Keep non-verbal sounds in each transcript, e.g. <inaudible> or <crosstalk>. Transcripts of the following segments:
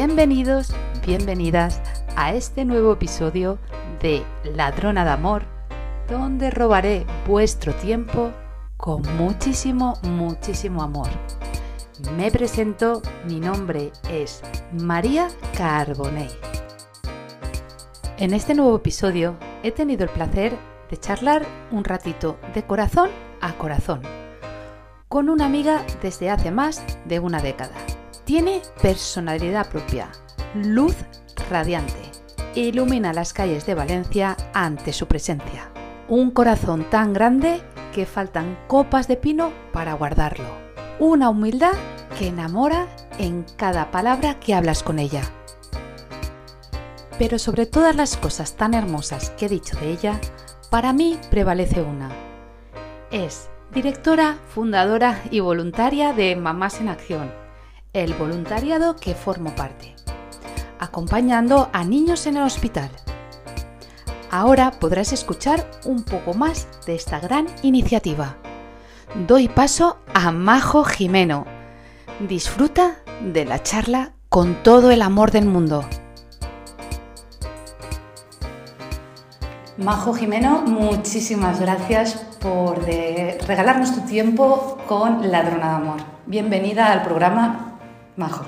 Bienvenidos, bienvenidas a este nuevo episodio de Ladrona de Amor, donde robaré vuestro tiempo con muchísimo, muchísimo amor. Me presento, mi nombre es María Carbonell. En este nuevo episodio he tenido el placer de charlar un ratito de corazón a corazón con una amiga desde hace más de una década. Tiene personalidad propia, luz radiante, ilumina las calles de Valencia ante su presencia. Un corazón tan grande que faltan copas de pino para guardarlo. Una humildad que enamora en cada palabra que hablas con ella. Pero sobre todas las cosas tan hermosas que he dicho de ella, para mí prevalece una. Es directora, fundadora y voluntaria de Mamás en Acción, el voluntariado que formo parte, acompañando a niños en el hospital. Ahora podrás escuchar un poco más de esta gran iniciativa. Doy paso a Majo Jimeno. Disfruta de la charla con todo el amor del mundo. Majo Jimeno, muchísimas gracias por regalarnos tu tiempo con Ladrona de Amor. Bienvenida al programa, Majo.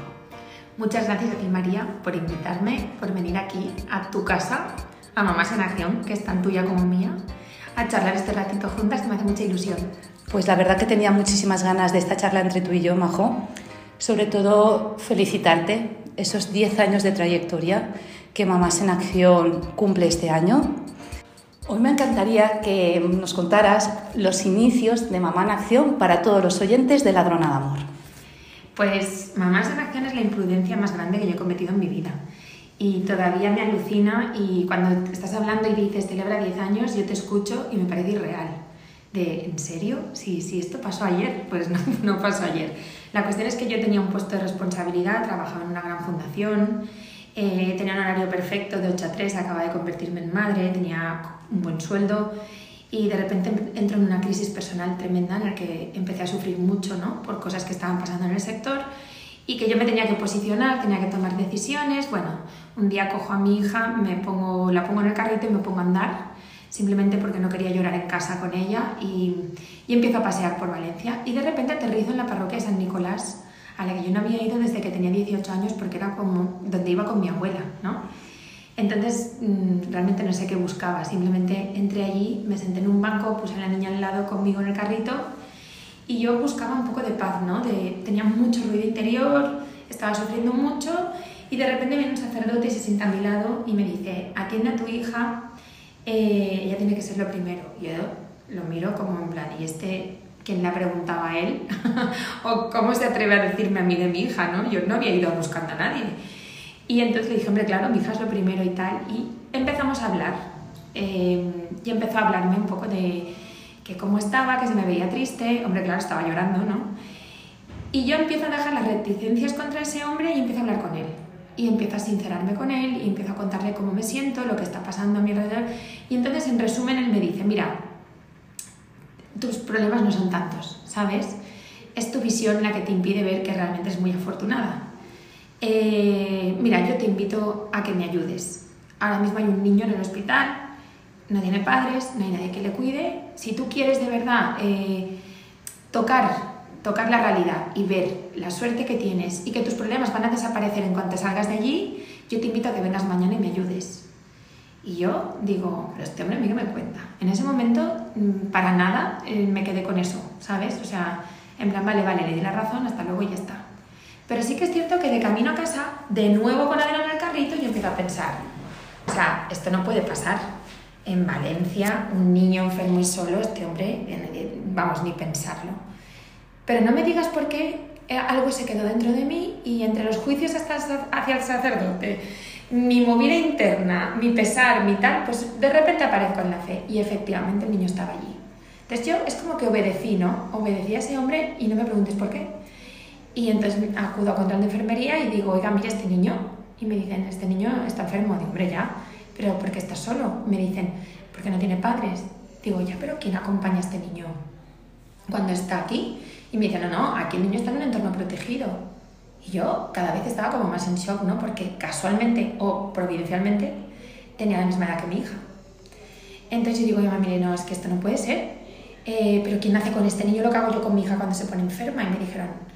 Muchas gracias a ti, María, por invitarme, por venir aquí a tu casa, a Mamás en Acción, que es tan tuya como mía, a charlar este ratito juntas, que me hace mucha ilusión. Pues la verdad que tenía muchísimas ganas de esta charla entre tú y yo, Majo. Sobre todo felicitarte esos 10 años de trayectoria que Mamás en Acción cumple este año Hoy me encantaría que nos contaras los inicios de Mamá en Acción para todos los oyentes de Ladrona de Amor. Pues Mamás en Acción es la imprudencia más grande que yo he cometido en mi vida. Y todavía me alucina y cuando estás hablando y dices celebra 10 años, yo te escucho y me parece irreal. De, ¿en serio? Sí, sí, esto pasó ayer. <laughs> Pues no, no pasó ayer. La cuestión es que yo tenía un puesto de responsabilidad, trabajaba en una gran fundación, eh, tenía un horario perfecto de 8 a 3, acababa de convertirme en madre, tenía un buen sueldo y de repente entro en una crisis personal tremenda en la que empecé a sufrir mucho ¿no? por cosas que estaban pasando en el sector y que yo me tenía que posicionar, tenía que tomar decisiones. Bueno, un día cojo a mi hija, me pongo, la pongo en el carrito y me pongo a andar, simplemente porque no quería llorar en casa con ella y, y empiezo a pasear por Valencia y de repente aterrizo en la parroquia de San Nicolás a la que yo no había ido desde que tenía 18 años porque era como donde iba con mi abuela, ¿no? Entonces, mm, realmente no sé qué buscaba, simplemente entré allí, me senté en un banco, puse a la niña al lado conmigo en el carrito y yo buscaba un poco de paz, ¿no? Tenía mucho ruido interior, estaba sufriendo mucho y de repente viene un sacerdote y se sienta a mi lado y me dice, atiende a tu hija, eh, ella tiene que ser lo primero. Yo lo miro como en plan, ¿y este quién le preguntaba a él, <laughs> o cómo se atreve a decirme a mí de mi hija, ¿no? Yo no había ido buscando a nadie. Y entonces le dije, hombre, claro, mi hija es lo primero y tal, y empezamos a hablar. Eh, y empezó a hablarme un poco de que cómo estaba, que se me veía triste, hombre, claro, estaba llorando, ¿no? Y yo empiezo a dejar las reticencias contra ese hombre y empiezo a hablar con él. Y empiezo a sincerarme con él y empiezo a contarle cómo me siento, lo que está pasando a mi alrededor. Y entonces, en resumen, él me dice, mira, tus problemas no son tantos, ¿sabes? Es tu visión la que te impide ver que realmente es muy afortunada. Eh, mira, yo te invito a que me ayudes. Ahora mismo hay un niño en el hospital, no tiene padres, no hay nadie que le cuide. Si tú quieres de verdad eh, tocar, tocar la realidad y ver la suerte que tienes y que tus problemas van a desaparecer en cuanto salgas de allí, yo te invito a que vengas mañana y me ayudes. Y yo digo, pero este hombre a mí que me cuenta. En ese momento, mm, para nada, eh, me quedé con eso, ¿sabes? O sea, en plan, vale, vale, le di la razón, hasta luego y ya está. Pero sí que es cierto que de camino a casa, de nuevo con Adela en el carrito, yo empiezo a pensar, o sea, esto no puede pasar. En Valencia, un niño enfermo y solo, este hombre, vamos, ni pensarlo. Pero no me digas por qué eh, algo se quedó dentro de mí y entre los juicios hasta hacia el sacerdote, mi movida interna, mi pesar, mi tal, pues de repente aparezco en la fe y efectivamente el niño estaba allí. Entonces yo es como que obedecí, ¿no? Obedecí a ese hombre y no me preguntes por qué. Y entonces acudo a control de enfermería y digo, oiga, mira este niño. Y me dicen, este niño está enfermo. Digo, hombre, ya, pero ¿por qué está solo? Me dicen, porque no tiene padres. Digo, ya, pero ¿quién acompaña a este niño cuando está aquí? Y me dicen, no, no, aquí el niño está en un entorno protegido. Y yo cada vez estaba como más en shock, ¿no? Porque casualmente o providencialmente tenía la misma edad que mi hija. Entonces yo digo, mamá, mire, no, es que esto no puede ser. Eh, pero ¿quién hace con este niño lo que hago yo con mi hija cuando se pone enferma? Y me dijeron,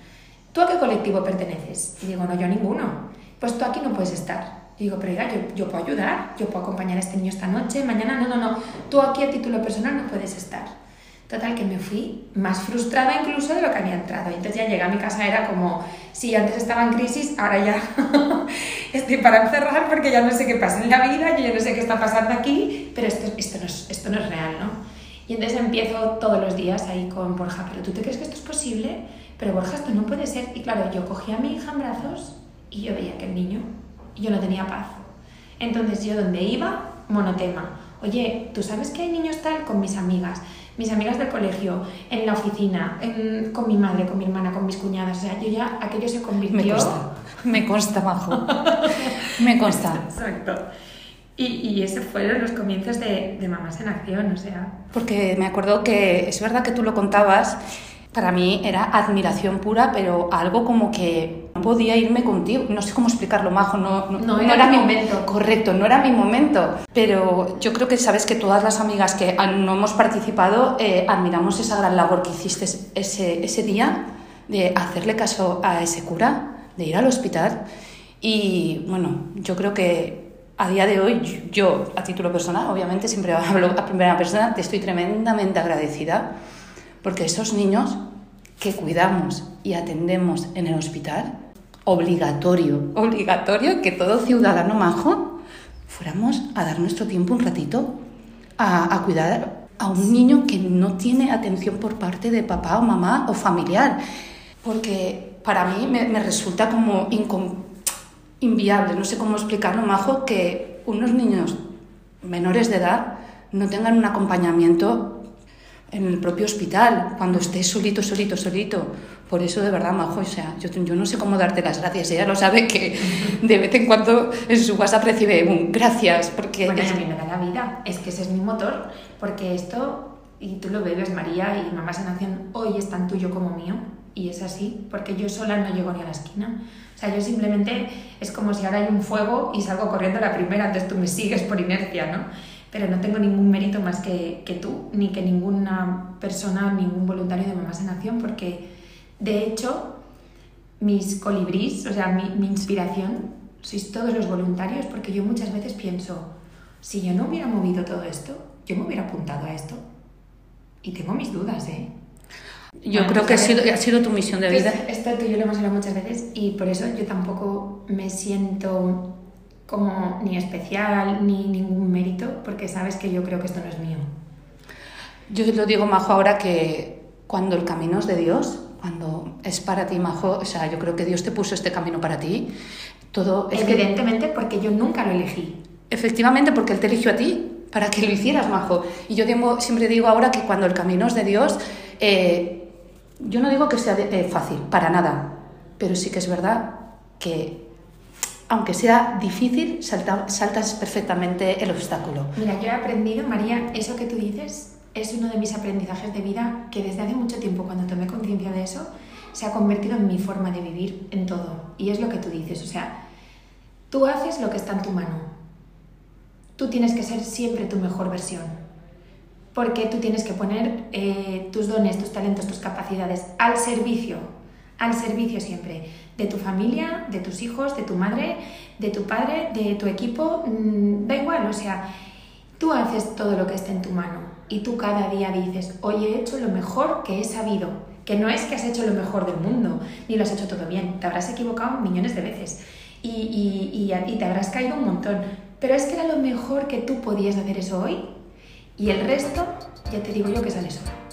¿tú a qué colectivo perteneces? Y digo, no, yo a ninguno. Pues tú aquí no puedes estar. Y digo, pero oiga, yo, yo puedo ayudar, yo puedo acompañar a este niño esta noche, mañana, no, no, no, tú aquí a título personal no puedes estar. Total, que me fui más frustrada incluso de lo que había entrado. Y entonces ya llegué a mi casa, era como, si antes estaba en crisis, ahora ya <laughs> estoy para encerrar porque ya no sé qué pasa en la vida, yo ya no sé qué está pasando aquí, pero esto, esto, no, es, esto no es real, ¿no? Y entonces empiezo todos los días ahí con Borja, pero ¿tú te crees que esto es posible? Pero Borja, esto no puede ser. Y claro, yo cogía a mi hija en brazos y yo veía que el niño, yo no tenía paz. Entonces yo donde iba, monotema. Oye, ¿tú sabes que hay niños tal con mis amigas? mis amigas del colegio, en la oficina, con mi madre, con mi hermana, con mis cuñadas. O sea, yo ya aquello se convirtió. Me consta, me consta, Majo. me consta. <laughs> Exacto. Y, y esos fueron los comienzos de, de Mamás en Acción, o sea. Porque me acuerdo que es verdad que tú lo contabas para mí era admiración pura, pero algo como que no podía irme contigo. No sé cómo explicarlo, Majo. No, no, era, mi momento. Correcto, no era mi momento. Pero yo creo que sabes que todas las amigas que no hemos participado eh, admiramos esa gran labor que hiciste ese, ese día de hacerle caso a ese cura, de ir al hospital. Y bueno, yo creo que a día de hoy, yo, a título personal, obviamente siempre hablo a primera persona, te estoy tremendamente agradecida porque esos niños que cuidamos y atendemos en el hospital, obligatorio, obligatorio que todo ciudadano majo fuéramos a dar nuestro tiempo un ratito a, cuidar a un niño que no tiene atención por parte de papá o mamá o familiar. Porque para mí me, resulta como inviable, no sé cómo explicarlo, Majo, que unos niños menores de edad no tengan un acompañamiento en el propio hospital, cuando estés solito, solito, solito. Por eso, de verdad, Majo, o sea, yo, yo no sé cómo darte las gracias. Ella lo sabe que de vez en cuando en su WhatsApp recibe un gracias, porque... Bueno, a mí me da la vida, es que ese es mi motor, porque esto, y tú lo bebes, María, y Mamá Sanación hoy es tan tuyo como mío, y es así, porque yo sola no llego ni a la esquina. O sea, yo simplemente es como si ahora hay un fuego y salgo corriendo la primera, entonces tú me sigues por inercia, ¿no? Pero no tengo ningún mérito más que, que tú, ni que ninguna persona, ningún voluntario de Mamás en Acción, porque de hecho mis colibrís, o sea, mi, mi inspiración, sois todos los voluntarios, porque yo muchas veces pienso, si yo no hubiera movido todo esto, yo me hubiera apuntado a esto. Y tengo mis dudas, ¿eh? Yo creo que ha sido, ha sido tu misión de vida. esto tú y yo lo hemos hablado muchas veces y por eso yo tampoco me siento como ni especial ni ningún mérito, porque sabes que yo creo que esto no es mío. Yo lo digo, Majo, ahora que cuando el camino es de Dios, cuando es para ti, Majo, o sea, yo creo que Dios te puso este camino para ti. Todo es Evidentemente, porque yo nunca lo elegí. Efectivamente, porque Él te eligió a ti, para que lo hicieras, Majo. Y yo siempre digo ahora que cuando el camino es de Dios, eh, yo no digo que sea eh, fácil, para nada, pero sí que es verdad que aunque sea difícil, saltas perfectamente el obstáculo. Mira, yo he aprendido, María, eso que tú dices es uno de mis aprendizajes de vida que desde hace mucho tiempo, cuando tomé conciencia de eso, se ha convertido en mi forma de vivir en todo. Y es lo que tú dices, o sea, tú haces lo que está en tu mano. Tú tienes que ser siempre tu mejor versión. Porque tú tienes que poner eh, tus dones, tus talentos, tus capacidades al servicio, al servicio siempre de tu familia, de tus hijos, de tu madre, de tu padre, de tu equipo, mm, da igual, o sea, tú haces todo lo que esté en tu mano y tú cada día dices, hoy he hecho lo mejor que he sabido, que no es que has hecho lo mejor del mundo, ni lo has hecho todo bien, te habrás equivocado millones de veces y, y, y, te habrás caído un montón, pero es que era lo mejor que tú podías hacer eso hoy y el resto, ya te digo yo que sale solo.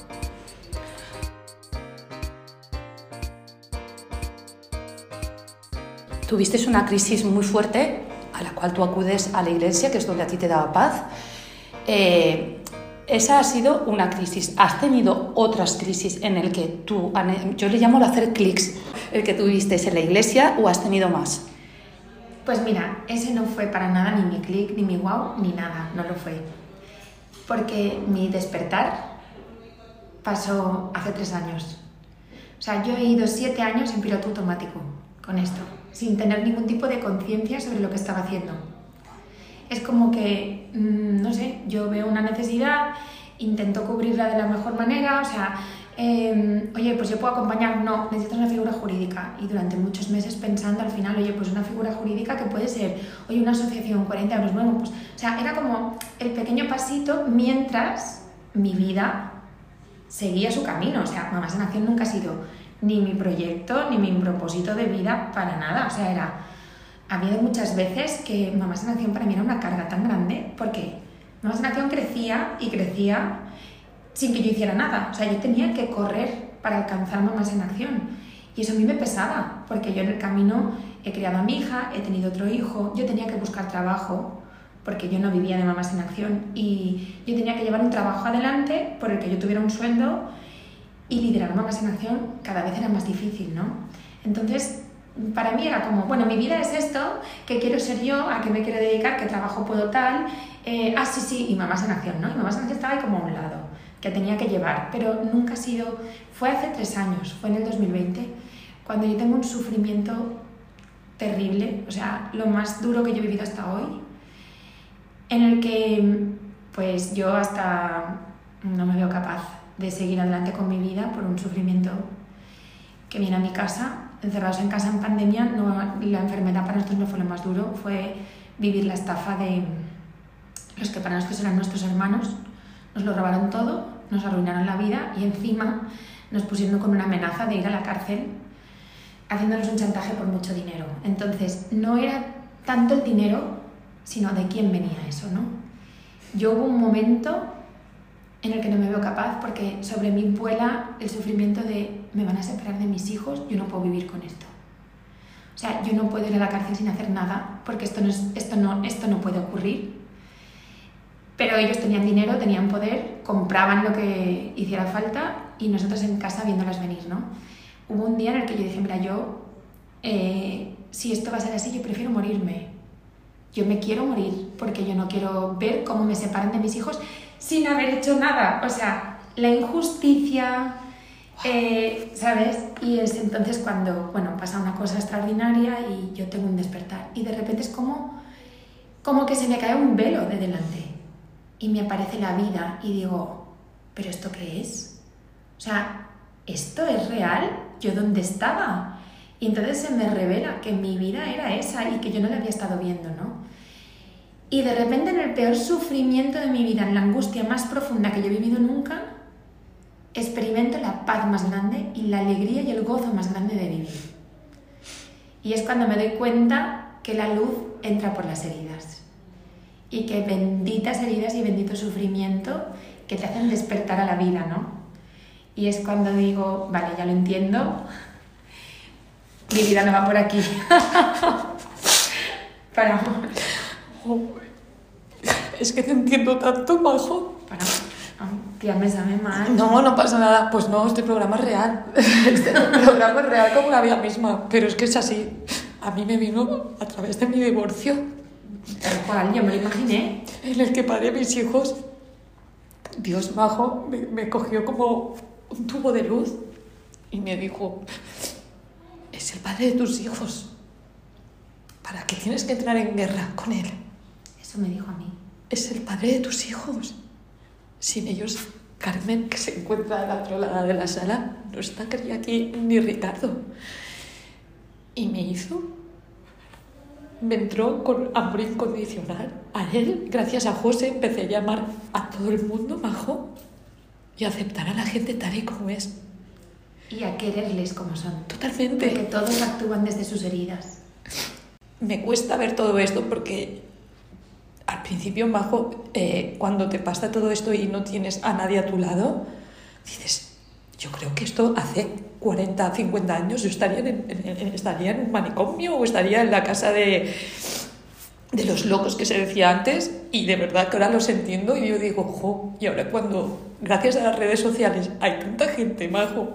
Tuviste una crisis muy fuerte a la cual tú acudes a la iglesia, que es donde a ti te daba paz. Eh, esa ha sido una crisis. ¿Has tenido otras crisis en el que tú, yo le llamo hacer clics, el que tuviste en la iglesia o has tenido más? Pues mira, ese no fue para nada ni mi clic, ni mi wow, ni nada, no lo fue. Porque mi despertar pasó hace tres años. O sea, yo he ido siete años en piloto automático con esto, sin tener ningún tipo de conciencia sobre lo que estaba haciendo. Es como que, mm, no sé, yo veo una necesidad, intento cubrirla de la mejor manera, o sea, Em, oye, pues yo puedo acompañar, no, necesitas una figura jurídica. Y durante muchos meses pensando al final, oye, pues una figura jurídica que puede ser, oye, una asociación, 40 euros, bueno, pues, o sea, era como el pequeño pasito mientras mi vida seguía su camino. O sea, Mamás en Acción nunca ha sido ni mi proyecto, ni mi propósito de vida para nada. O sea, era, había muchas veces que Mamás en Acción para mí era una carga tan grande, porque Mamás en Acción crecía y crecía sin que yo hiciera nada. O sea, yo tenía que correr para alcanzar más en acción. Y eso a mí me pesaba, porque yo en el camino he criado a mi hija, he tenido otro hijo, yo tenía que buscar trabajo, porque yo no vivía de mamás en acción, y yo tenía que llevar un trabajo adelante por el que yo tuviera un sueldo, y liderar mamás en acción cada vez era más difícil, ¿no? Entonces, para mí era como, bueno, mi vida es esto, que quiero ser yo, a qué me quiero dedicar, qué trabajo puedo tal, eh, ah, sí, sí, y mamás en acción, ¿no? Y mamás en acción estaba ahí como a un lado que tenía que llevar, pero nunca ha sido, fue hace tres años, fue en el 2020, cuando yo tengo un sufrimiento terrible, o sea, lo más duro que yo he vivido hasta hoy, en el que pues yo hasta no me veo capaz de seguir adelante con mi vida por un sufrimiento que viene a mi casa, encerrados en casa en pandemia, no, la enfermedad para nosotros no fue lo más duro, fue vivir la estafa de los que para nosotros eran nuestros hermanos, nos lo robaron todo, nos arruinaron la vida y encima nos pusieron con una amenaza de ir a la cárcel haciéndonos un chantaje por mucho dinero. Entonces, no era tanto el dinero, sino de quién venía eso, ¿no? Yo hubo un momento en el que no me veo capaz porque sobre mí vuela el sufrimiento de me van a separar de mis hijos, yo no puedo vivir con esto. O sea, yo no puedo ir a la cárcel sin hacer nada porque esto no, esto no, esto no puede ocurrir pero ellos tenían dinero, tenían poder, compraban lo que hiciera falta y nosotros en casa viéndolas venir, ¿no? Hubo un día en el que yo dije, mira, yo, eh, si esto va a ser así, yo prefiero morirme. Yo me quiero morir porque yo no quiero ver cómo me separan de mis hijos sin haber hecho nada. O sea, la injusticia, eh, ¿sabes? Y es entonces cuando, bueno, pasa una cosa extraordinaria y yo tengo un despertar. Y de repente es como, como que se me cae un velo de delante y me aparece la vida y digo, ¿pero esto qué es? O sea, ¿esto es real? ¿Yo dónde estaba? Y entonces se me revela que mi vida era esa y que yo no la había estado viendo, ¿no? Y de repente en el peor sufrimiento de mi vida, en la angustia más profunda que yo he vivido nunca, experimento la paz más grande y la alegría y el gozo más grande de vivir. Y es cuando me doy cuenta que la luz entra por las heridas y que benditas heridas y bendito sufrimiento que te hacen despertar a la vida, ¿no? Y es cuando digo, vale, ya lo entiendo, mi vida no va por aquí. <laughs> Para. Es que te entiendo tanto, Majo. Para. Tía, me sabe mal. No, no pasa nada. Pues no, este programa es real. <laughs> Este programa es real como la vida misma. Pero es que es así. A mí me vino a través de mi divorcio Tal cual, yo me lo imaginé. En el que padre mis hijos, Dios bajo, me, cogió como un tubo de luz y me dijo, es el padre de tus hijos. ¿Para qué tienes que entrar en guerra con él? Eso me dijo a mí. Es el padre de tus hijos. Sin ellos, Carmen, que se encuentra a la otro lado de la sala, no estaría aquí ni Ricardo. Y me hizo me entró con amor incondicional. A él, gracias a José, empecé a llamar a todo el mundo majo y a aceptar a la gente tal y como es. Y a quererles como son. Totalmente. Porque todos actúan desde sus heridas. Me cuesta ver todo esto porque al principio, Majo, eh, cuando te pasa todo esto y no tienes a nadie a tu lado, dices, yo creo que esto hace 40, 50 años yo estaría en, estaría en un manicomio o estaría en la casa de, de los locos que se decía antes y de verdad que ahora los entiendo y yo digo, jo, y ahora cuando gracias a las redes sociales hay tanta gente majo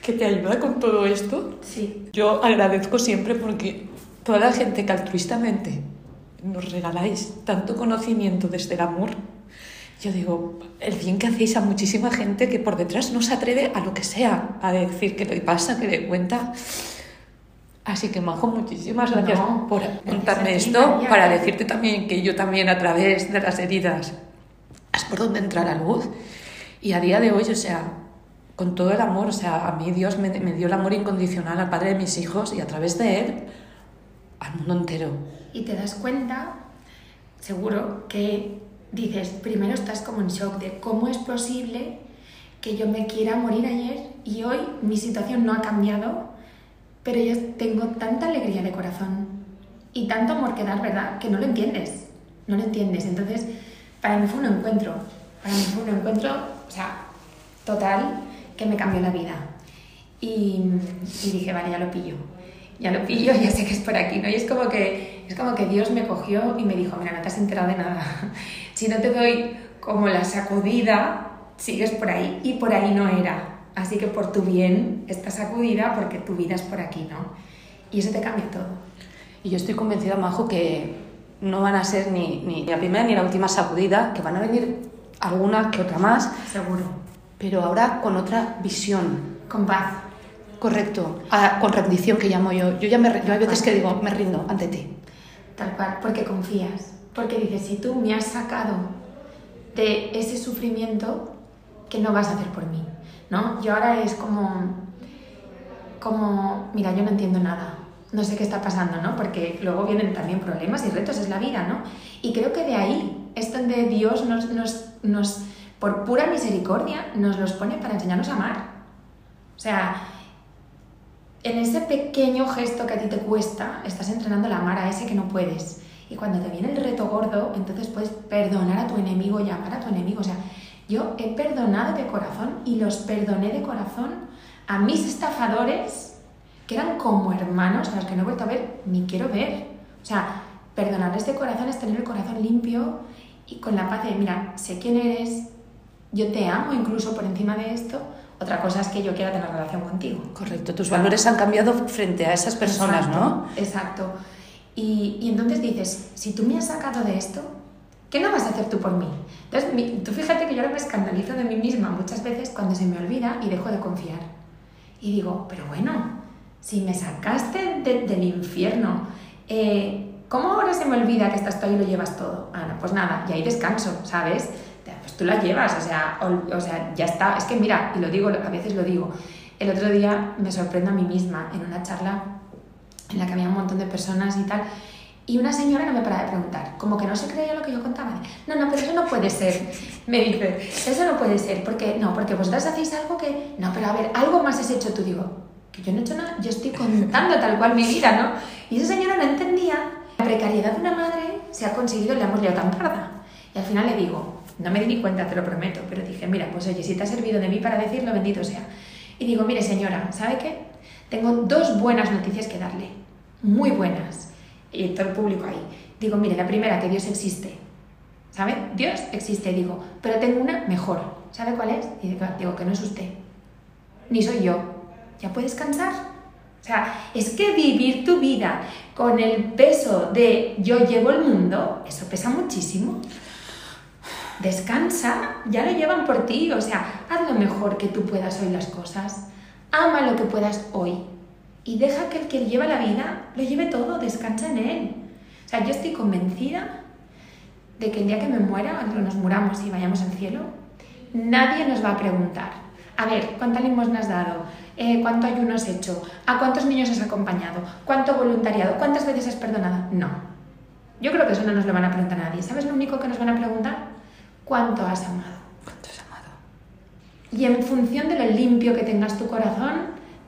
que te ayuda con todo esto, sí. yo agradezco siempre porque toda la gente que altruistamente nos regaláis tanto conocimiento desde el amor, yo digo, el bien que hacéis a muchísima gente que por detrás no se atreve a lo que sea, a decir que le pasa, que le cuenta. Así que, Majo, muchísimas gracias No, por contarme esto, María. para decirte también que yo también a través de las heridas es por donde entra la luz. Y a día de hoy, o sea, con todo el amor, o sea, a mí Dios me, me dio el amor incondicional al padre de mis hijos y a través de él al mundo entero. Y te das cuenta, seguro, que dices, primero estás como en shock de cómo es posible que yo me quiera morir ayer y hoy mi situación no ha cambiado, pero yo tengo tanta alegría de corazón y tanto amor que dar, ¿verdad? Que no lo entiendes, no lo entiendes. Entonces, para mí fue un encuentro, para mí fue un encuentro, o sea, total, que me cambió la vida. Y, y dije, vale, ya lo pillo. Ya lo pillo, <laughs> ya sé que es por aquí, ¿no? Y es como que, es como que Dios me cogió y me dijo, mira, no te has enterado de nada. <laughs> Si no te doy como la sacudida, sigues por ahí. Y por ahí no era. Así que por tu bien, esta sacudida porque tu vida es por aquí, ¿no? Y eso te cambia todo. Y yo estoy convencida, Majo, que no van a ser ni, ni la primera ni la última sacudida, que van a venir alguna que otra más, Seguro. pero ahora con otra visión. Con paz. Correcto, Ah, con rendición que llamo yo. Yo ya me, yo hay veces que digo, me rindo ante ti. Porque confías. Porque dices, si tú me has sacado de ese sufrimiento, ¿qué no vas a hacer por mí? ¿No? Yo ahora es como, como, mira, yo no entiendo nada. No sé qué está pasando, ¿no? Porque luego vienen también problemas y retos, es la vida, ¿no? Y creo que de ahí es donde Dios nos, nos, nos por pura misericordia, nos los pone para enseñarnos a amar. O sea, en ese pequeño gesto que a ti te cuesta, estás entrenando la amar a ese que no puedes. Y cuando te viene el reto gordo, entonces puedes perdonar a tu enemigo y amar a tu enemigo. O sea, yo he perdonado de corazón y los perdoné de corazón a mis estafadores, que eran como hermanos a los que no he vuelto a ver ni quiero ver. O sea, perdonarles de corazón es tener el corazón limpio y con la paz de, mira, sé quién eres, yo te amo incluso por encima de esto. Otra cosa es que yo quiera tener relación contigo. Correcto, tus valores han cambiado frente a esas personas, Exacto, ¿no? Exacto. Y, y entonces dices, si tú me has sacado de esto, ¿qué no vas a hacer tú por mí? Entonces, mi- tú fíjate que yo ahora me escandalizo de mí misma muchas veces cuando se me olvida y dejo de confiar. Y digo, pero bueno, si me sacaste de- del infierno, eh, ¿cómo ahora se me olvida que estás tú ahí y lo llevas todo? Ah, no, pues nada, y ahí descanso, ¿sabes? Tú la llevas, o sea, ol- o sea, ya está. Es que mira, y lo digo, a veces lo digo, el otro día me sorprendo a mí misma en una charla en la que había un montón de personas y tal. Y una señora no me paraba de preguntar, como que no se creía lo que yo contaba. No, no, pero eso no puede ser. <laughs> Me dice, eso no puede ser, porque no, porque vosotras hacéis algo que. No, pero a ver, algo más has hecho tú. Digo, que yo no he hecho nada, yo estoy contando tal cual mi vida, ¿no? Y esa señora no entendía la precariedad de una madre se ha conseguido, le hemos liado tan parda. Y al final le digo, no me di ni cuenta, te lo prometo, pero dije, mira, pues oye, si te ha servido de mí para decirlo, bendito sea. Y digo, mire señora, ¿sabe qué? Tengo dos buenas noticias que darle, muy buenas. Y todo el público ahí. Digo, mire, la primera, que Dios existe. ¿Sabe? Dios existe, digo, pero tengo una mejor. ¿Sabe cuál es? Y digo, digo, que no es usted, ni soy yo. ¿Ya puedes descansar? O sea, es que vivir tu vida con el peso de yo llevo el mundo, eso pesa muchísimo. Descansa, ya lo llevan por ti, o sea, haz lo mejor que tú puedas hoy las cosas, ama lo que puedas hoy y deja que el que lleva la vida lo lleve todo, descansa en él. O sea, yo estoy convencida de que el día que me muera, cuando nos muramos y vayamos al cielo, nadie nos va a preguntar, a ver, ¿cuánta limosna has dado? Eh, ¿Cuánto ayuno has hecho? ¿A cuántos niños has acompañado? ¿Cuánto voluntariado? ¿Cuántas veces has perdonado? No. Yo creo que eso no nos lo van a preguntar a nadie. ¿Sabes lo único que nos van a preguntar? ¿Cuánto has amado? ¿Cuánto has amado? Y en función de lo limpio que tengas tu corazón,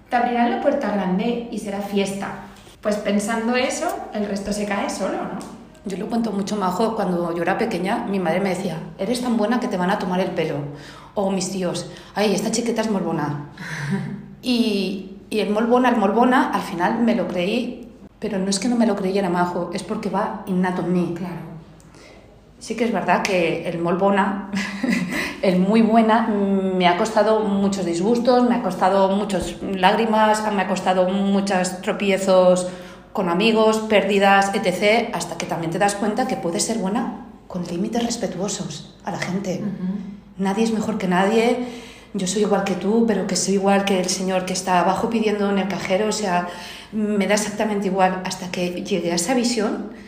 te abrirán la puerta grande y será fiesta. Pues pensando eso, el resto se cae solo, ¿no? Yo lo cuento mucho, Majo, cuando yo era pequeña, mi madre me decía, eres tan buena que te van a tomar el pelo. O mis tíos, ay, esta chiqueta es molbona. <laughs> y, y el molbona, el molbona, al final me lo creí, pero no es que no me lo creyera, Majo, es porque va innato en mí. Claro. Sí que es verdad que el molbona, <laughs> el muy buena, me ha costado muchos disgustos, me ha costado muchas lágrimas, me ha costado muchos tropiezos con amigos, pérdidas, etc., hasta que también te das cuenta que puedes ser buena con límites respetuosos a la gente. Nadie es mejor que nadie, yo soy igual que tú, pero que soy igual que el señor que está abajo pidiendo en el cajero, o sea, me da exactamente igual hasta que llegue a esa visión.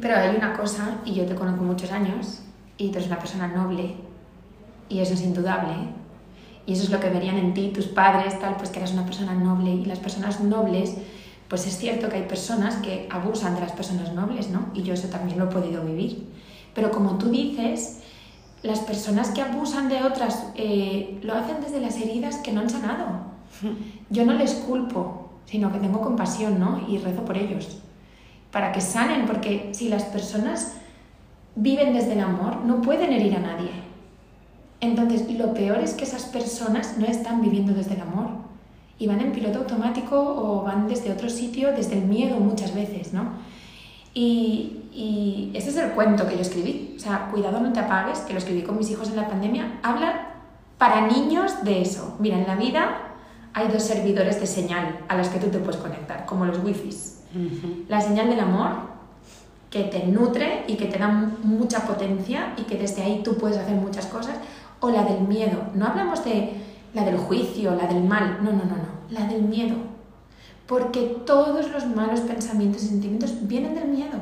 Pero hay una cosa, y yo te conozco muchos años, y tú eres una persona noble, y eso es indudable, y eso es lo que verían en ti tus padres, tal, pues que eras una persona noble, y las personas nobles, pues es cierto que hay personas que abusan de las personas nobles, ¿no? Y yo eso también lo he podido vivir. Pero como tú dices, las personas que abusan de otras eh, lo hacen desde las heridas que no han sanado. Yo no les culpo, sino que tengo compasión, ¿no? Y rezo por ellos, para que sanen, porque si las personas viven desde el amor, no pueden herir a nadie. Entonces, lo peor es que esas personas no están viviendo desde el amor y van en piloto automático o van desde otro sitio, desde el miedo muchas veces, ¿no? Y, y ese es el cuento que yo escribí. O sea, cuidado no te apagues, que lo escribí con mis hijos en la pandemia. Habla para niños de eso. Mira, en la vida hay dos servidores de señal a los que tú te puedes conectar, como los wifis. La señal del amor, que te nutre y que te da mucha potencia y que desde ahí tú puedes hacer muchas cosas, o la del miedo. No hablamos de la del juicio, la del mal, no, no, no, no, la del miedo. Porque todos los malos pensamientos y sentimientos vienen del miedo.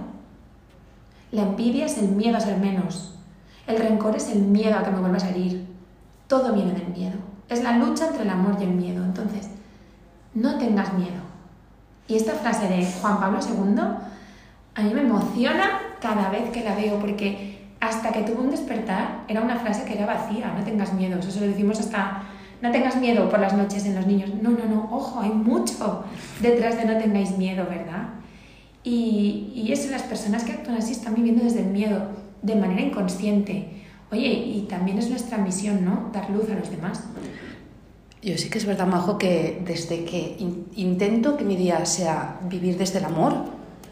La envidia es el miedo a ser menos. El rencor es el miedo a que me vuelvas a herir. Todo viene del miedo. Es la lucha entre el amor y el miedo. Entonces, no tengas miedo. Y esta frase de Juan Pablo II a mí me emociona cada vez que la veo porque hasta que tuvo un despertar era una frase que era vacía, no tengas miedo. Eso lo decimos hasta no tengas miedo por las noches en los niños. No, no, no, ojo, hay mucho detrás de no tengáis miedo, ¿verdad? Y, y eso, las personas que actúan así están viviendo desde el miedo, de manera inconsciente. Oye, y también es nuestra misión, ¿no? Dar luz a los demás. Yo sí que es verdad, Majo, que desde que intento que mi día sea vivir desde el amor,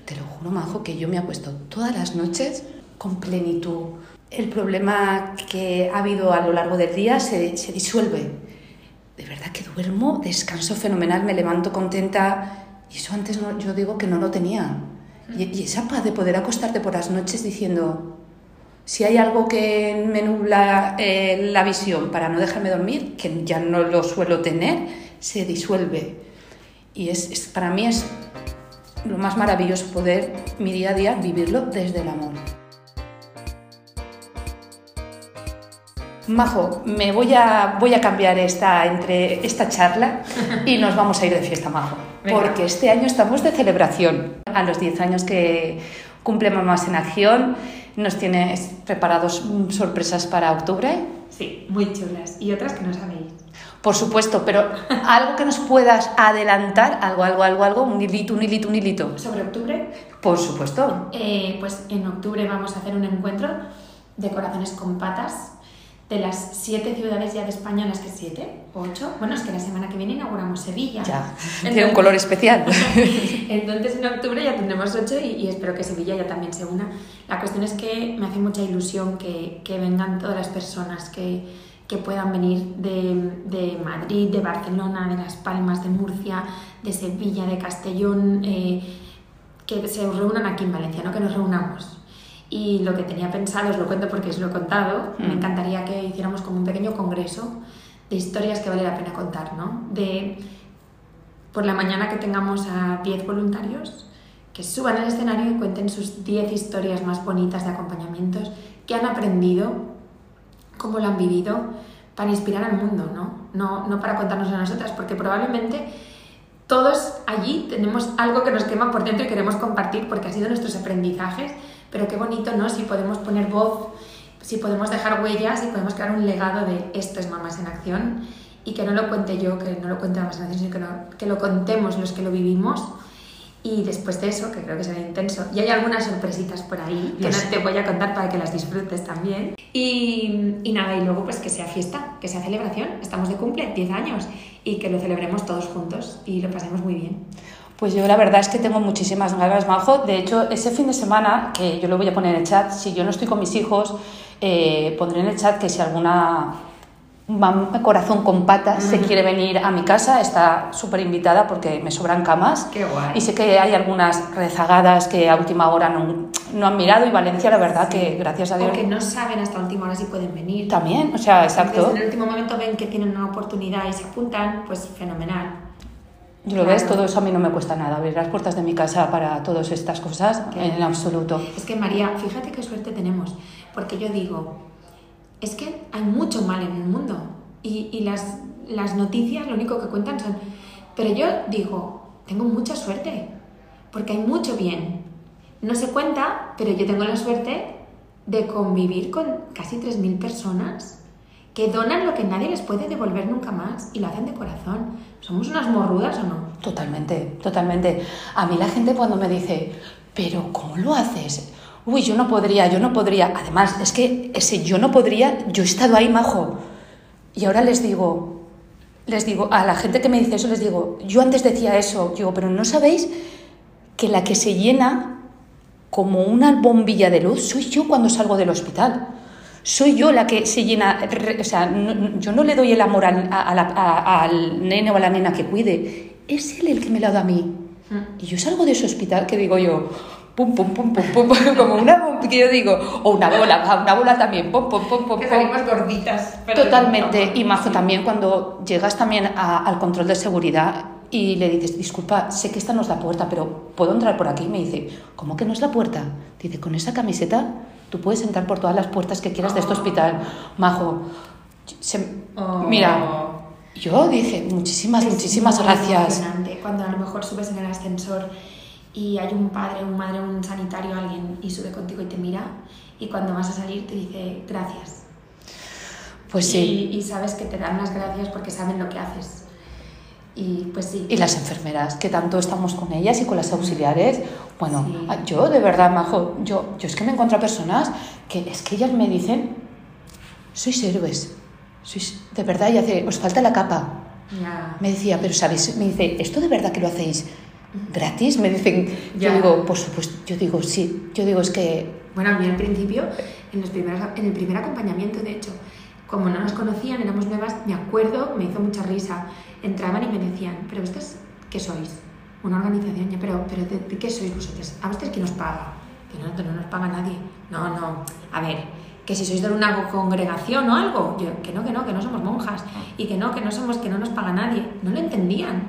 te lo juro, Majo, que yo me apuesto todas las noches con plenitud. El problema que ha habido a lo largo del día se, se disuelve. De verdad que duermo, descanso fenomenal, me levanto contenta, y eso antes no, yo digo que no lo tenía. Y, esa paz de poder acostarte por las noches diciendo, si hay algo que me nubla eh, la visión para no dejarme dormir, que ya no lo suelo tener, se disuelve. Y es, para mí es lo más maravilloso poder mi día a día vivirlo desde el amor. Majo, me voy a, voy a cambiar esta, entre esta charla y nos vamos a ir de fiesta, Majo. <laughs> Porque este año estamos de celebración. A los 10 años que cumple Mamás en Acción, ¿nos tienes preparados sorpresas para octubre? Sí, muy chulas. Y otras que no sabéis. Por supuesto, pero <laughs> algo que nos puedas adelantar, algo, algo, algo, algo, un hilito, un hilito, un hilito. ¿Sobre octubre? Por supuesto. Eh, pues en octubre vamos a hacer un encuentro de corazones con patas de las siete ciudades ya de España, las que siete, ocho, bueno, es que la semana que viene inauguramos Sevilla. Ya, <laughs> tiene un color especial. <laughs> Entonces en octubre ya tendremos ocho y, espero que Sevilla ya también se una. La cuestión es que me hace mucha ilusión que, que vengan todas las personas que, que puedan venir de, de, Madrid, de Barcelona, de Las Palmas, de Murcia, de Sevilla, de Castellón, eh, que se reúnan aquí en Valencia, ¿no? que nos reunamos y lo que tenía pensado, os lo cuento porque os lo he contado, me mm. encantaría que hiciéramos como un pequeño congreso de historias que vale la pena contar, ¿no? De por la mañana que tengamos a 10 voluntarios que suban al escenario y cuenten sus 10 historias más bonitas de acompañamientos que han aprendido, cómo lo han vivido, para inspirar al mundo, ¿no? No, no para contarnos a nosotras, porque probablemente todos allí tenemos algo que nos quema por dentro y queremos compartir porque ha sido nuestros aprendizajes pero qué bonito, ¿no? Si podemos poner voz, si podemos dejar huellas y podemos crear un legado de esto es Mamás en Acción y que no lo cuente yo, que no lo cuente Mamás en Acción, sino que lo, que lo contemos los que lo vivimos. Y después de eso, que creo que será intenso, y hay algunas sorpresitas por ahí que no te voy a contar para que las disfrutes también. Y, y, nada, y luego pues que sea fiesta, que sea celebración. Estamos de cumple, 10 años, y que lo celebremos todos juntos y lo pasemos muy bien. Pues yo la verdad es que tengo muchísimas ganas, Majo. De hecho, ese fin de semana, que yo lo voy a poner en el chat, si yo no estoy con mis hijos, eh, pondré en el chat que si alguna mam- corazón con patas, se quiere venir a mi casa, está súper invitada porque me sobran camas. Qué guay. Y sé que hay algunas rezagadas que a última hora no, no han mirado y Valencia, la verdad, que gracias a Dios. O que no saben hasta última hora si pueden venir. También, o sea, exacto. Entonces, en el último momento ven que tienen una oportunidad y se apuntan, pues fenomenal. Yo lo ves, todo eso a mí no me cuesta nada, abrir las puertas de mi casa para todas estas cosas, Qué en absoluto. Es que María, fíjate qué suerte tenemos, porque yo digo, es que hay mucho mal en el mundo y, y las, las noticias lo único que cuentan son... Pero yo digo, tengo mucha suerte, porque hay mucho bien. No se cuenta, pero yo tengo la suerte de convivir con casi 3.000 personas que donan lo que nadie les puede devolver nunca más y lo hacen de corazón. ¿Somos unas morrudas o no? Totalmente, totalmente. A mí la gente cuando me dice, pero ¿cómo lo haces? Uy, yo no podría, yo no podría. Además, es que ese yo no podría, yo he estado ahí, majo. Y ahora les digo, les digo, a la gente que me dice eso, les digo, yo antes decía eso, digo, pero ¿no sabéis que la que se llena como una bombilla de luz soy yo cuando salgo del hospital? Soy yo la que se llena, o sea, no- yo no le doy el amor al, a- la- a- al nene o a la nena que cuide, es él el que me lo da a mí. Y yo salgo de ese hospital que digo yo, pum, pum, pum, pum, pum, <laughs> como una bomba que yo digo, o una bola, una bola también, pum, pum, pum, pum, Que salimos gorditas. pero Totalmente. no. Y Majo, también cuando llegas también a- al control de seguridad y le dices, disculpa, sé que esta no es la puerta, pero ¿puedo entrar por aquí? Y me dice, ¿cómo que no es la puerta? Dice, con esa camiseta tú puedes entrar por todas las puertas que quieras de este hospital. Majo, se- Oh. mira, yo dije, muchísimas, Es muchísimas gracias. Cuando a lo mejor subes en el ascensor y hay un padre, un madre, un sanitario, alguien y sube contigo y te mira y cuando vas a salir te dice gracias. Pues sí. Y, y sabes que te dan las gracias porque saben lo que haces. Y pues sí. Y las enfermeras, que tanto estamos con ellas y con las auxiliares. Bueno, Sí. yo de verdad, Majo, yo, yo es que me encuentro a personas que es que ellas me dicen, sois héroes, sois, de verdad, y hace, os falta la capa. Me decía, pero ¿sabéis? Me dice, ¿esto de verdad que lo hacéis gratis? Me dicen, yo digo, por supuesto, yo digo, sí, yo digo, es que, Bueno, a mí al principio, en, los primeros, en el primer acompañamiento, de hecho, como no nos conocían, éramos nuevas, me acuerdo, me hizo mucha risa. Entraban y me decían, ¿pero vosotros qué sois? Una organización, ya, pero, pero ¿de, de qué sois vosotros? ¿A vosotros quién os paga? Que no, no nos paga nadie. No, no. A ver, que si sois de una congregación o algo, yo, que no, que no, que no somos monjas. Y que no, que no somos, que no nos paga nadie. No lo entendían.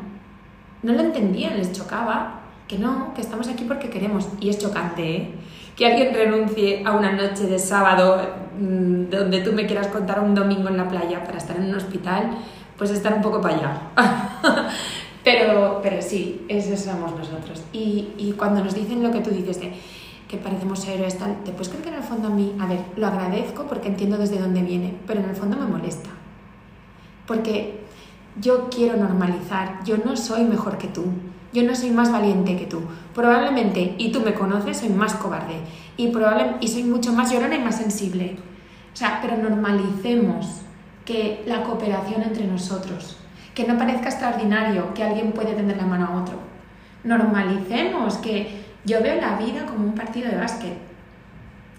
No lo entendían, les chocaba que no, que estamos aquí porque queremos. Y es chocante, ¿eh? Que alguien renuncie a una noche de sábado mm, donde tú me quieras contar un domingo en la playa para estar en un hospital, pues estar un poco para allá. <laughs> pero, pero sí, esos somos nosotros. Y, y cuando nos dicen lo que tú dices de que parecemos héroes, tal, te puedes creer que en el fondo a mí, a ver, lo agradezco porque entiendo desde dónde viene, pero en el fondo me molesta. Porque yo quiero normalizar, yo no soy mejor que tú, yo no soy más valiente que tú. Probablemente, y tú me conoces, soy más cobarde y, probable, y soy mucho más llorona y más sensible. O sea, pero normalicemos que la cooperación entre nosotros, que no parezca extraordinario que alguien puede tender la mano a otro. Normalicemos que yo veo la vida como un partido de básquet,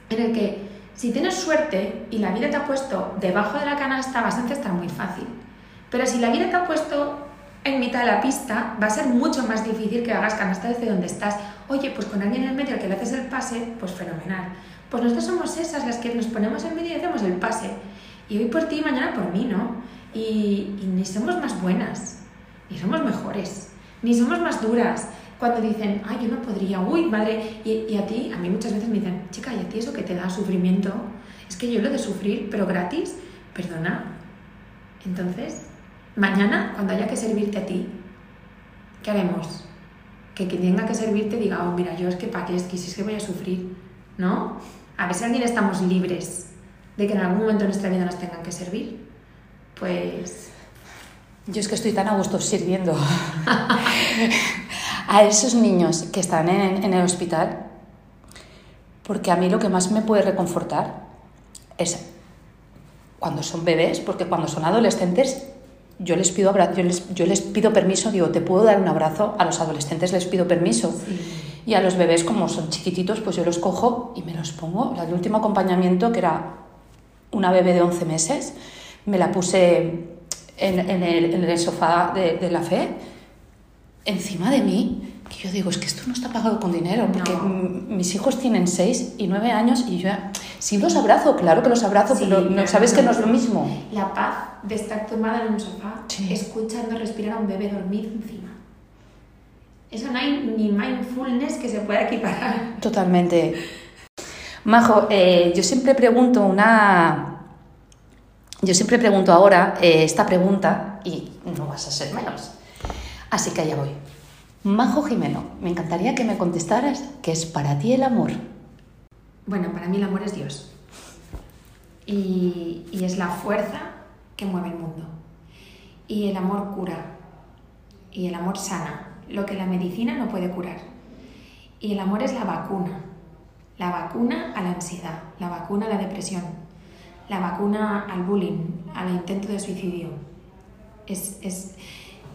en el que si tienes suerte y la vida te ha puesto debajo de la canasta, vas a encestar muy fácil. Pero si la vida te ha puesto en mitad de la pista, va a ser mucho más difícil que hagas canasta desde donde estás. Oye, pues con alguien en el medio al que le haces el pase, pues fenomenal. Pues nosotros somos esas las que nos ponemos en medio y hacemos el pase. Y hoy por ti y mañana por mí, ¿no? Y, y ni somos más buenas, ni somos mejores, ni somos más duras. Cuando dicen, ay, yo no podría, uy, madre, y, y a ti, a mí muchas veces me dicen, chica, ¿y a ti eso que te da sufrimiento? Es que yo lo de sufrir, pero gratis, perdona. Entonces, mañana, cuando haya que servirte a ti, ¿qué haremos? Que quien tenga que servirte diga, oh, mira, yo es que para qué es que si es que voy a sufrir, ¿no? A si alguien estamos libres de que en algún momento de nuestra vida nos tengan que servir. Pues Yo es que estoy tan a gusto sirviendo <laughs> a esos niños que están en, en el hospital, porque a mí lo que más me puede reconfortar es cuando son bebés, porque cuando son adolescentes yo les pido yo les, yo les pido permiso, digo, te puedo dar un abrazo, a los adolescentes les pido permiso. Y a los bebés, como son chiquititos, pues yo los cojo y me los pongo. El último acompañamiento, que era una bebé de 11 meses, me la puse en, en el, en el sofá de, de la fe, encima de mí, que yo digo, es que esto no está pagado con dinero, porque No. mis hijos tienen 6 y 9 años y yo sí los abrazo, claro que los abrazo, Sí, pero no, sabes que no es lo mismo. La paz de estar tumbada en un sofá, Sí. escuchando respirar a un bebé dormido encima. Eso no hay ni mindfulness que se pueda equiparar. Totalmente. Majo, eh, yo siempre pregunto una... Yo siempre pregunto ahora eh, esta pregunta y no vas a ser menos. Así que allá voy. Majo Jimeno, me encantaría que me contestaras qué es para ti el amor. Bueno, para mí el amor es Dios. Y, y es la fuerza que mueve el mundo. Y el amor cura. Y el amor sana. Lo que la medicina no puede curar. Y el amor es la vacuna. La vacuna a la ansiedad, la vacuna a la depresión, la vacuna al bullying, al intento de suicidio. Es, es-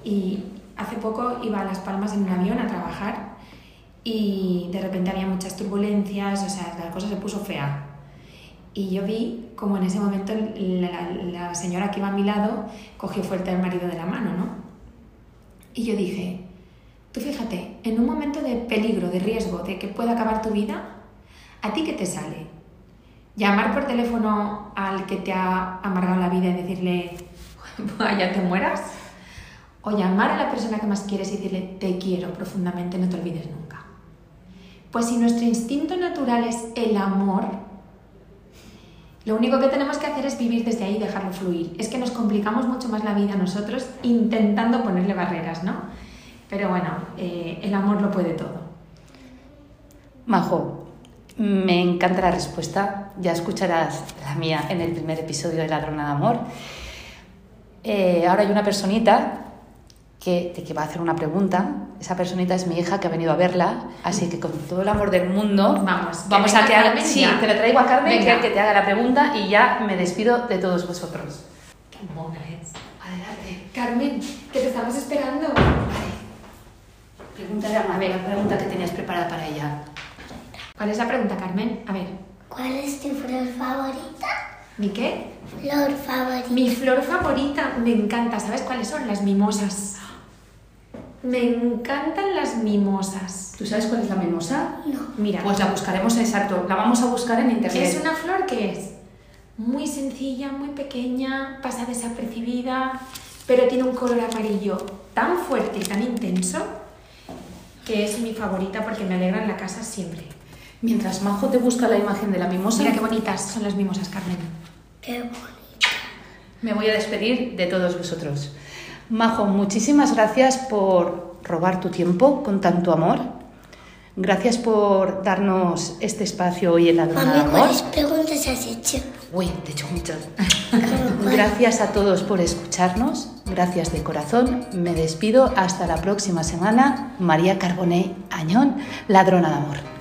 Y hace poco iba a Las Palmas en un avión a trabajar y de repente había muchas turbulencias, o sea, la cosa se puso fea. Y yo vi como en ese momento la, la señora que iba a mi lado cogió fuerte al marido de la mano, ¿no? Y yo dije, tú fíjate, en un momento de peligro, de riesgo, de que pueda acabar tu vida, ¿a ti qué te sale? Llamar por teléfono al que te ha amargado la vida y decirle, <laughs> vaya, te mueras. O llamar a la persona que más quieres y decirle, te quiero profundamente, no te olvides nunca. Pues si nuestro instinto natural es el amor, lo único que tenemos que hacer es vivir desde ahí y dejarlo fluir. Es que nos complicamos mucho más la vida nosotros intentando ponerle barreras, ¿no? Pero bueno, eh, el amor lo puede todo. Majo, me encanta la respuesta. Ya escucharás la mía en el primer episodio de Ladrona de Amor. Eh, ahora hay una personita que te que va a hacer una pregunta. Esa personita es mi hija que ha venido a verla, así que con todo el amor del mundo Vamos, vamos a que haga, sí, te la traigo a Carmen Venga. que, te haga la pregunta y ya me despido de todos vosotros. Qué mona es. Adelante. Carmen, que te estamos esperando. Pregúntale a Mabel la pregunta que tenías preparada para ella. ¿Cuál es la pregunta, Carmen? A ver, ¿Cuál es tu flor favorita? ¿mi qué? Flor favorita. Mi flor favorita me encanta. ¿Sabes cuáles son? Las mimosas. Me encantan las mimosas. ¿Tú sabes cuál es la mimosa? No. Mira, Pues la buscaremos exacto, la vamos a buscar en internet. es una flor que es muy sencilla, muy pequeña, pasa desapercibida, pero tiene un color amarillo tan fuerte y tan intenso que es mi favorita porque me alegra en la casa siempre. Mientras Majo te busca la imagen de la mimosa, Mira qué bonitas son las mimosas, Carmen. Qué bonito. me voy a despedir de todos vosotros. Majo, muchísimas gracias por robar tu tiempo con tanto amor. Gracias por darnos este espacio hoy en la Ladrona de Mami, Amor. ¿cuáles preguntas has hecho? Uy, te he hecho muchas. <laughs> Gracias a todos por escucharnos. Gracias de corazón. Me despido. Hasta la próxima semana. María Carbonell Añón, Ladrona de Amor.